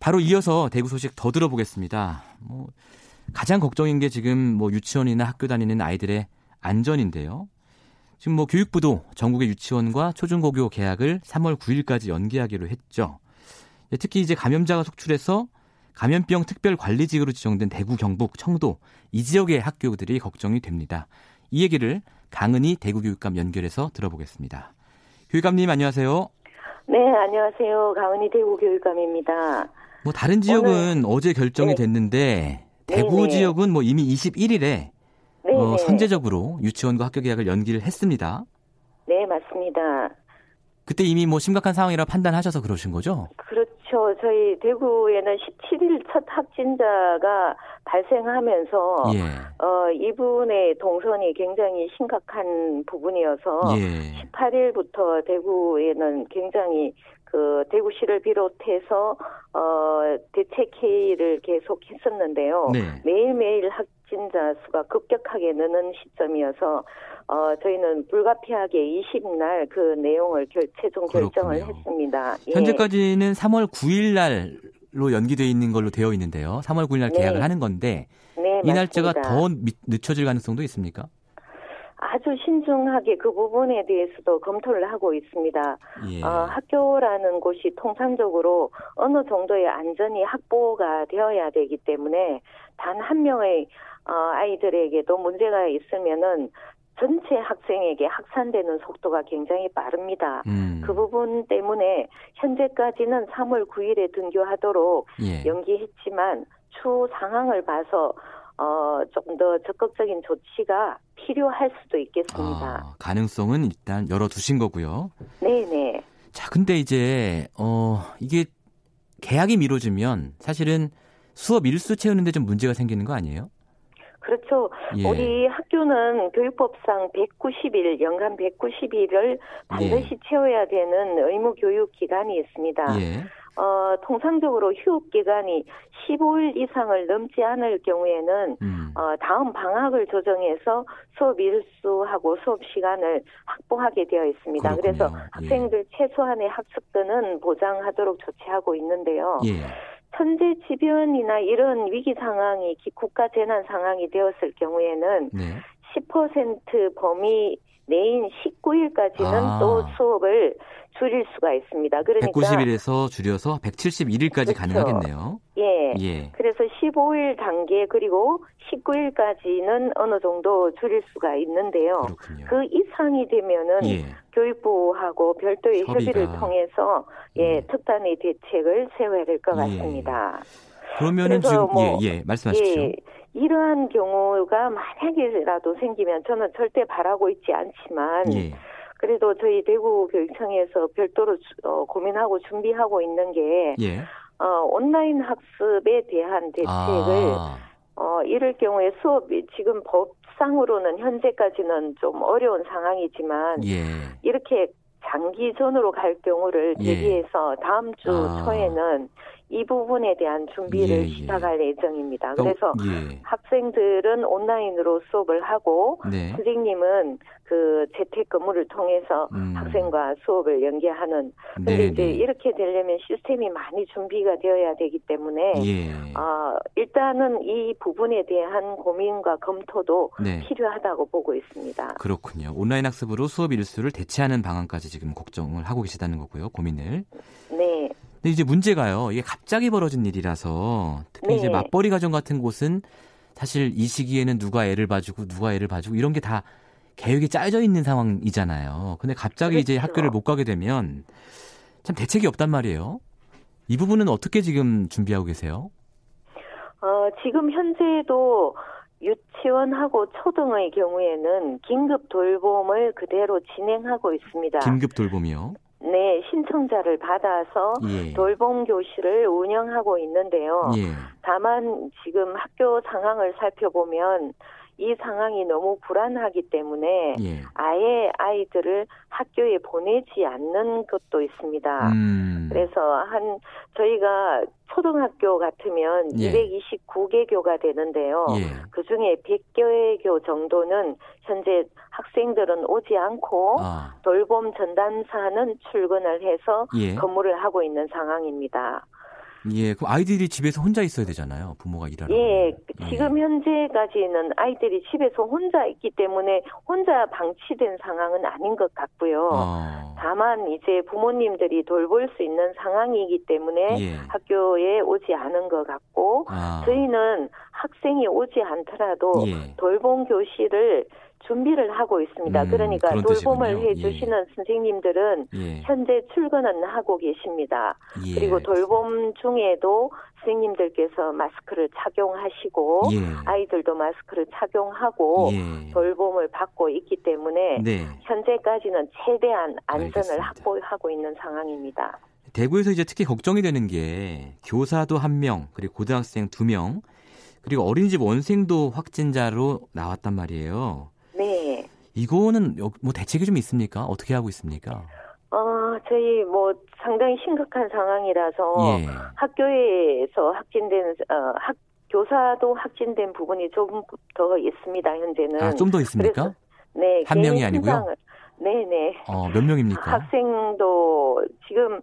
바로 이어서 대구 소식 더 들어보겠습니다. 뭐 가장 걱정인 게 지금 뭐 유치원이나 학교 다니는 아이들의 안전인데요. 지금 뭐 교육부도 전국의 유치원과 초중고교 개학을 3월 9일까지 연기하기로 했죠. 예, 특히 이제 감염자가 속출해서 감염병 특별 관리지구로 지정된 대구, 경북, 청도 이 지역의 학교들이 걱정이 됩니다. 이 얘기를 강은희 대구교육감 연결해서 들어보겠습니다. 교육감님 안녕하세요. 네, 안녕하세요. 강은희 대구교육감입니다. 뭐 다른 지역은 오늘... 어제 결정이 네. 됐는데 대구 네네. 지역은 뭐 이미 21일에 어, 선제적으로 유치원과 학교 개학을 연기를 했습니다. 네, 맞습니다. 그때 이미 뭐 심각한 상황이라 판단하셔서 그러신 거죠? 그렇죠. 저희 대구에는 17일 첫 확진자가 발생하면서 예. 어, 이분의 동선이 굉장히 심각한 부분이어서 예. 18일부터 대구에는 굉장히 그 대구시를 비롯해서 어 대책 회의를 계속 했었는데요. 네. 매일매일 확진자 수가 급격하게 느는 시점이어서 어 저희는 불가피하게 20날 그 내용을 결, 최종 결정을 그렇군요. 했습니다. 예. 현재까지는 3월 9일 날로 연기돼 있는 걸로 되어 있는데요. 3월 9일 날 계약을 네. 하는 건데 네, 이 날짜가 더 늦춰질 가능성도 있습니까? 아주 신중하게 그 부분에 대해서도 검토를 하고 있습니다. 예. 어, 학교라는 곳이 통상적으로 어느 정도의 안전이 확보가 되어야 되기 때문에 단 한 명의 어, 아이들에게도 문제가 있으면은 전체 학생에게 확산되는 속도가 굉장히 빠릅니다. 음. 그 부분 때문에 현재까지는 3월 9일에 등교하도록 예. 연기했지만 추후 상황을 봐서 어, 조금 더 적극적인 조치가 필요할 수도 있겠습니다. 아, 가능성은 일단 열어두신 거고요. 네네. 자, 근데 이제, 어, 이게 계약이 미뤄지면 사실은 수업 일수 채우는데 좀 문제가 생기는 거 아니에요? 그렇죠. 예. 우리 학교는 교육법상 190일, 연간 190일을 반드시 예. 채워야 되는 의무 교육 기간이 있습니다. 예. 어, 통상적으로 휴업 기간이 15일 이상을 넘지 않을 경우에는 음. 어, 다음 방학을 조정해서 수업 일수하고 수업 시간을 확보하게 되어 있습니다. 그렇군요. 그래서 예. 학생들 최소한의 학습들은 보장하도록 조치하고 있는데요. 예. 천재 지변이나 이런 위기 상황이 국가 재난 상황이 되었을 경우에는 네. 10% 범위 내인 19일까지는 아. 또 수업을 줄일 수가 있습니다. 그러니까 190일에서 줄여서 171일까지 그렇죠. 가능하겠네요. 예. 예. 그래서 15일 단계 그리고 19일까지는 어느 정도 줄일 수가 있는데요. 그렇군요. 그 이상이 되면은 예. 교육부하고 별도의 협의가. 협의를 통해서 예, 예, 특단의 대책을 세워야 될것 예. 같습니다. 그러면은 지금 뭐, 예, 예, 말씀하십시오. 예, 이러한 경우가 만약에라도 생기면 저는 절대 바라고 있지 않지만 예. 그래도 저희 대구 교육청에서 별도로 어, 고민하고 준비하고 있는 게 예. 어, 온라인 학습에 대한 대책을 아. 어, 이럴 경우에 수업이 지금 법상으로는 현재까지는 좀 어려운 상황이지만 예. 이렇게 장기전으로 갈 경우를 예. 대비해서 다음 주 아. 초에는 이 부분에 대한 준비를 예, 예. 시작할 예 정입니다. 그래서 예. 학생들은 온라인으로 수업을 하고 네. 선생님은 그 재택 근무를 통해서 음. 학생과 수업을 연계하는 근데 네, 이제 네. 이렇게 되려면 시스템이 많이 준비가 되어야 되기 때문에 예. 어, 일단은 이 부분에 대한 고민과 검토도 네. 필요하다고 보고 있습니다. 그렇군요. 온라인 학습으로 수업 일수를 대체하는 방안까지 지금 걱정을 하고 계시다는 거고요. 고민을. 네. 근데 이제 문제가요. 이게 갑자기 벌어진 일이라서 특히 네. 이제 맞벌이 가정 같은 곳은 사실 이 시기에는 누가 애를 봐주고 누가 애를 봐주고 이런 게 다 계획이 짜여져 있는 상황이잖아요. 근데 갑자기 그렇죠. 이제 학교를 못 가게 되면 참 대책이 없단 말이에요. 이 부분은 어떻게 지금 준비하고 계세요? 어, 지금 현재도 유치원하고 초등의 경우에는 긴급 돌봄을 그대로 진행하고 있습니다. 긴급 돌봄이요? 네, 신청자를 받아서 예. 돌봄 교실을 운영하고 있는데요. 예. 다만 지금 학교 상황을 살펴보면 이 상황이 너무 불안하기 때문에 예. 아예 아이들을 학교에 보내지 않는 것도 있습니다. 음. 그래서 한 저희가 초등학교 같으면 예. 229개 교가 되는데요. 예. 그 중에 100개 교 정도는 현재 학생들은 오지 않고 아. 돌봄 전담사는 출근을 해서 예. 근무를 하고 있는 상황입니다. 예, 그럼 아이들이 집에서 혼자 있어야 되잖아요. 부모가 일하러. 예, 예, 지금 현재까지는 아이들이 집에서 혼자 있기 때문에 혼자 방치된 상황은 아닌 것 같고요. 어. 다만 이제 부모님들이 돌볼 수 있는 상황이기 때문에 예. 학교에 오지 않은 것 같고 아. 저희는 학생이 오지 않더라도 예. 돌봄 교실을 준비를 하고 있습니다. 음, 그러니까 돌봄을 해 주시는 예. 선생님들은 예. 현재 출근은 하고 계십니다. 예, 그리고 돌봄 중에도 선생님들께서 마스크를 착용하시고 예. 아이들도 마스크를 착용하고 예. 돌봄을 받고 있기 때문에 네. 현재까지는 최대한 안전을 알겠습니다. 확보하고 있는 상황입니다. 대구에서 이제 특히 걱정이 되는 게 교사도 한 명, 그리고 고등학생 두 명, 그리고 어린이집 원생도 확진자로 나왔단 말이에요. 네. 이거는 뭐 대책이 좀 있습니까? 어떻게 하고 있습니까? 어, 저희 뭐 상당히 심각한 상황이라서 예. 학교에서 확진된 어, 학 교사도 확진된 부분이 좀더 있습니다. 현재는. 아, 좀 더 있습니까? 네. 한 명이 아니고요. 네, 네. 어, 몇 명입니까? 학생도 지금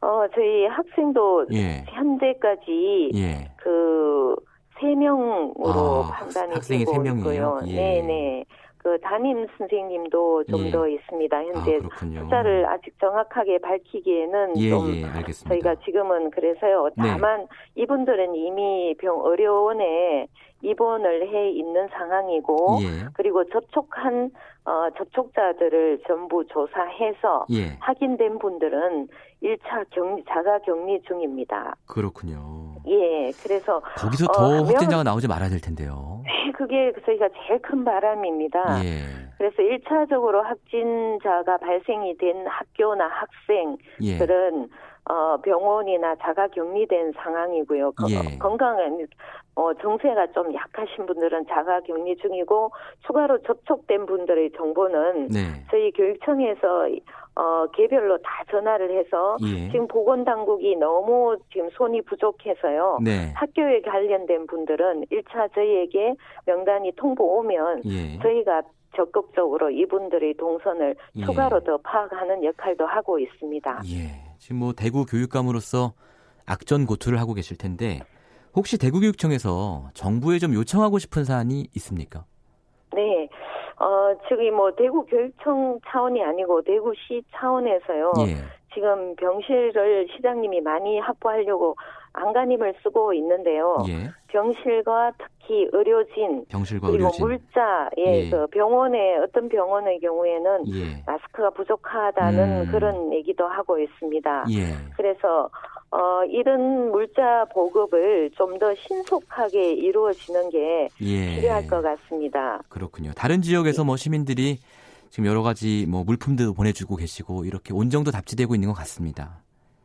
어 저희 학생도 예. 현재까지 예. 그세 명으로 아, 판단이 학생이 되고 3명이에요? 있고요. 예. 네, 네. 그 담임 선생님도 좀더 예. 있습니다. 현재 아, 숫자를 아직 정확하게 밝히기에는 예, 좀 예, 저희가 지금은 그래서요. 네. 다만 네. 이분들은 이미 병 의료원에 입원을 해 있는 상황이고 예. 그리고 접촉한 어, 접촉자들을 전부 조사해서 예. 확인된 분들은 1차 격리 자가 격리 중입니다. 그렇군요. 예, 그래서 거기서 어, 더 어, 확진자가 나오지 말아야 될 텐데요. 네, 그게 저희가 제일 큰 바람입니다. 예. 그래서 1차적으로 확진자가 발생이 된 학교나 학생들은 예. 어, 병원이나 자가 격리된 상황이고요. 예. 건강한 어, 정세가 좀 약하신 분들은 자가 격리 중이고 추가로 접촉된 분들의 정보는 네. 저희 교육청에서 어, 개별로 다 전화를 해서 예. 지금 보건당국이 너무 지금 손이 부족해서요. 네. 학교에 관련된 분들은 1차 저희에게 명단이 통보 오면 예. 저희가 적극적으로 이분들의 동선을 예. 추가로 더 파악하는 역할도 하고 있습니다. 예. 지금 뭐 대구 교육감으로서 악전 고투를 하고 계실 텐데 혹시 대구교육청에서 정부에 좀 요청하고 싶은 사안이 있습니까? 네. 어, 저기 뭐 대구 교육청 차원이 아니고 대구시 차원에서요. 예. 지금 병실을 시장님이 많이 확보하려고 안간힘을 쓰고 있는데요. 예. 병실과 특히 의료진 병실과 그리고 의료진. 물자 예, 예. 그 병원의 어떤 병원의 경우에는 예. 마스크가 부족하다는 음. 그런 얘기도 하고 있습니다. 예. 그래서 어, 이런 물자 보급을 좀 더 신속하게 이루어지는 게 예. 필요할 것 같습니다. 그렇군요. 다른 지역에서 뭐 시민들이 지금 여러 가지 뭐 물품도 보내주고 계시고 이렇게 온정도 답지되고 있는 것 같습니다.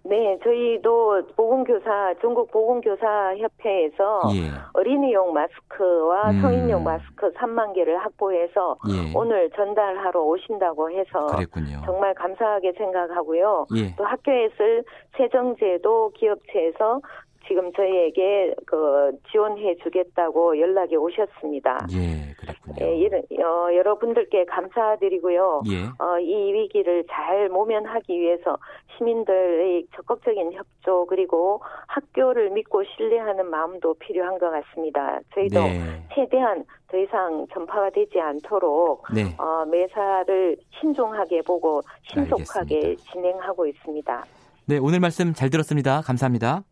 네, 저희도 보건교사 전국 보건교사 협회에서 예. 어린이용 마스크와 음. 성인용 마스크 3만 개를 확보해서 예. 오늘 전달하러 오신다고 해서 그랬군요. 정말 감사하게 생각하고요. 예. 또 학교에 쓸 세정제도 기업체에서 지금 저희에게 그 지원해 주겠다고 연락이 오셨습니다. 예, 그렇군요. 예, 이런, 어, 여러분들께 감사드리고요. 예. 어, 이 위기를 잘 모면하기 위해서 시민들의 적극적인 협조 그리고 학교를 믿고 신뢰하는 마음도 필요한 것 같습니다. 저희도 네. 최대한 더 이상 전파가 되지 않도록 네. 어, 매사를 신중하게 보고 신속하게 알겠습니다. 진행하고 있습니다. 네, 오늘 말씀 잘 들었습니다. 감사합니다.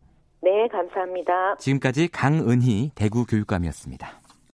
네, 감사합니다. 지금까지 강은희 대구 교육감이었습니다.